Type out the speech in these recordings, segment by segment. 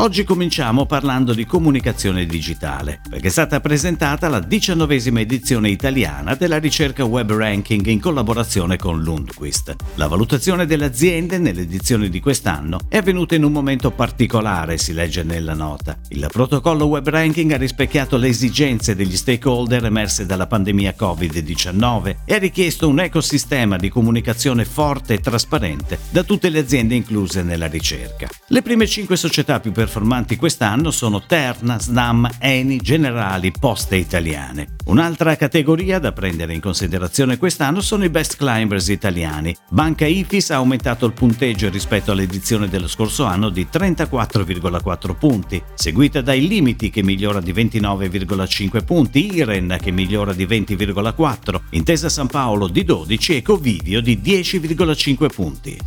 Oggi cominciamo parlando di comunicazione digitale, perché è stata presentata la diciannovesima edizione italiana della ricerca web ranking in collaborazione con Lundquist. La valutazione delle aziende nell'edizione di quest'anno è avvenuta in un momento particolare, si legge nella nota. Il protocollo web ranking ha rispecchiato le esigenze degli stakeholder emerse dalla pandemia Covid-19 e ha richiesto un ecosistema di comunicazione forte e trasparente da tutte le aziende incluse nella ricerca. Le prime cinque società più performanti quest'anno sono Terna, Snam, Eni, Generali, Poste Italiane. Un'altra categoria da prendere in considerazione quest'anno sono i best climbers italiani. Banca Ifis ha aumentato il punteggio rispetto all'edizione dello scorso anno di 34,4 punti, seguita dai Limiti che migliora di 29,5 punti, Iren che migliora di 20,4, Intesa San Paolo di 12 e Covidio di 10,5 punti.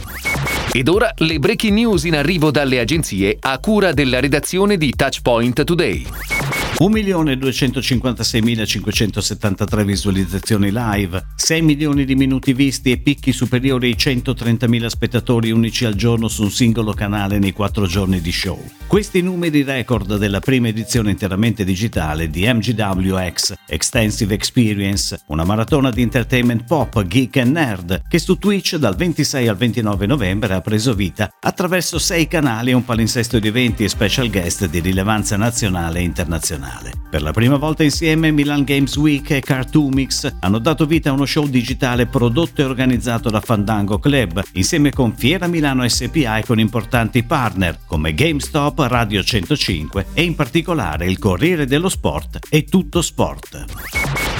Ed ora le breaking news in arrivo dalle agenzie a cura della redazione di Touchpoint Today. 1.256.573 visualizzazioni live, 6 milioni di minuti visti e picchi superiori ai 130.000 spettatori unici al giorno su un singolo canale nei quattro giorni di show. Questi numeri record della prima edizione interamente digitale di MGWX Extensive Experience, una maratona di entertainment pop, geek e nerd che su Twitch dal 26 al 29 novembre ha preso vita attraverso sei canali e un palinsesto di eventi e special guest di rilevanza nazionale e internazionale nazionale. Per la prima volta insieme Milan Games Week e Cartoomix hanno dato vita a uno show digitale prodotto e organizzato da Fandango Club, insieme con Fiera Milano SPI con importanti partner come GameStop, Radio 105 e in particolare il Corriere dello Sport e Tutto Sport.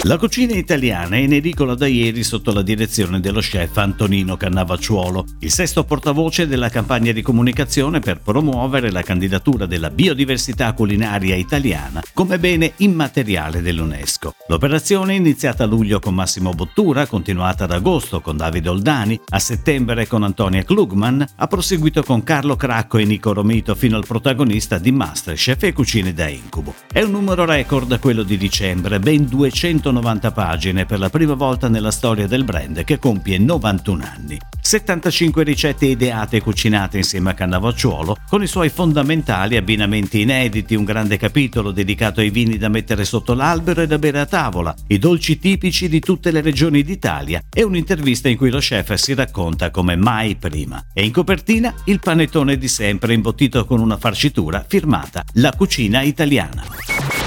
La cucina italiana è in edicola da ieri sotto la direzione dello chef Antonino Cannavacciuolo, il sesto portavoce della campagna di comunicazione per promuovere la candidatura della biodiversità culinaria italiana come bene immateriale dell'UNESCO. L'operazione, iniziata a luglio con Massimo Bottura, continuata ad agosto con Davide Oldani, a settembre con Antonia Klugman, ha proseguito con Carlo Cracco e Nico Romito fino al protagonista di Masterchef e Cucine da Incubo. È un numero record quello di dicembre, ben 200 190 pagine per la prima volta nella storia del brand che compie 91 anni. 75 ricette ideate e cucinate insieme a Cannavacciuolo, con i suoi fondamentali abbinamenti inediti, un grande capitolo dedicato ai vini da mettere sotto l'albero e da bere a tavola, i dolci tipici di tutte le regioni d'Italia e un'intervista in cui lo chef si racconta come mai prima. E in copertina il panettone di sempre imbottito con una farcitura firmata La cucina italiana.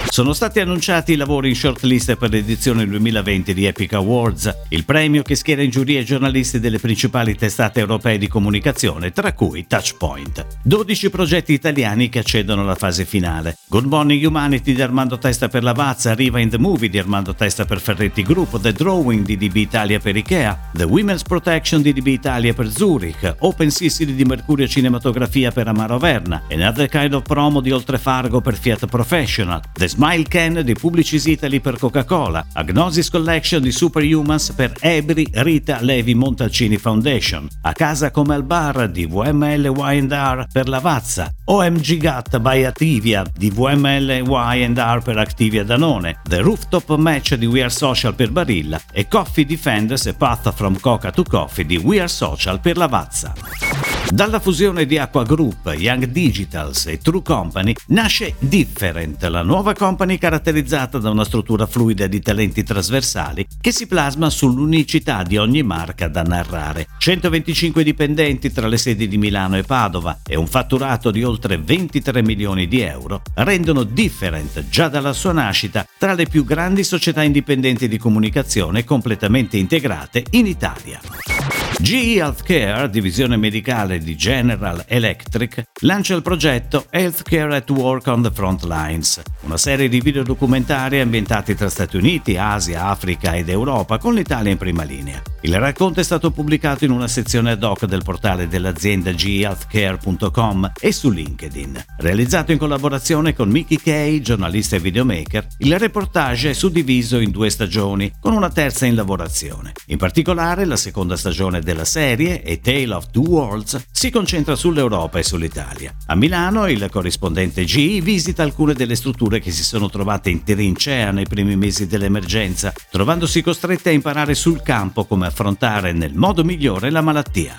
Sono stati annunciati i lavori in shortlist per l'edizione 2020 di Epic Awards, il premio che schiera in giuria i giornalisti delle principali testate europee di comunicazione, tra cui Touchpoint. 12 progetti italiani che accedono alla fase finale. Good Morning Humanity di Armando Testa per Lavazza, Riva in the Movie di Armando Testa per Ferretti Group, The Drawing di DB Italia per Ikea, The Women's Protection di DB Italia per Zurich, Open Sicily di Mercurio Cinematografia per Amaro Verna, Another Kind of Promo di Oltrefargo per Fiat Professional, The Smile Can di Publicis Italy per Coca-Cola, Agnosis Collection di Superhumans per Ebri Rita Levi Montalcini Foundation, A Casa come al Bar di VML Y&R per Lavazza, OMG Gat by Activia di VML Y&R per Activia Danone, The Rooftop Match di We Are Social per Barilla e Coffee Defenders e Path from Coca to Coffee di We Are Social per Lavazza. Dalla fusione di Aqua Group, Young Digitals e True Company nasce Different, la nuova company caratterizzata da una struttura fluida di talenti trasversali che si plasma sull'unicità di ogni marca da narrare. 125 dipendenti tra le sedi di Milano e Padova e un fatturato di oltre 23 milioni di euro rendono Different già dalla sua nascita tra le più grandi società indipendenti di comunicazione completamente integrate in Italia. GE Healthcare, divisione medicale di General Electric, lancia il progetto Healthcare at Work on the Front Lines, una serie di videodocumentari ambientati tra Stati Uniti, Asia, Africa ed Europa, con l'Italia in prima linea. Il racconto è stato pubblicato in una sezione ad hoc del portale dell'azienda gehealthcare.com e su LinkedIn. Realizzato in collaborazione con Mickey Kay, giornalista e videomaker, il reportage è suddiviso in due stagioni, con una terza in lavorazione. In particolare, la seconda stagione della serie, A Tale of Two Worlds, si concentra sull'Europa e sull'Italia. Italia. A Milano il corrispondente GI visita alcune delle strutture che si sono trovate in trincea nei primi mesi dell'emergenza, trovandosi costrette a imparare sul campo come affrontare nel modo migliore la malattia.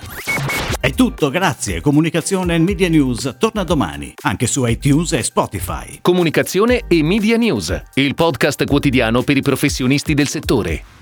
È tutto, grazie. Comunicazione e Media News torna domani, anche su iTunes e Spotify. Comunicazione e Media News, il podcast quotidiano per i professionisti del settore.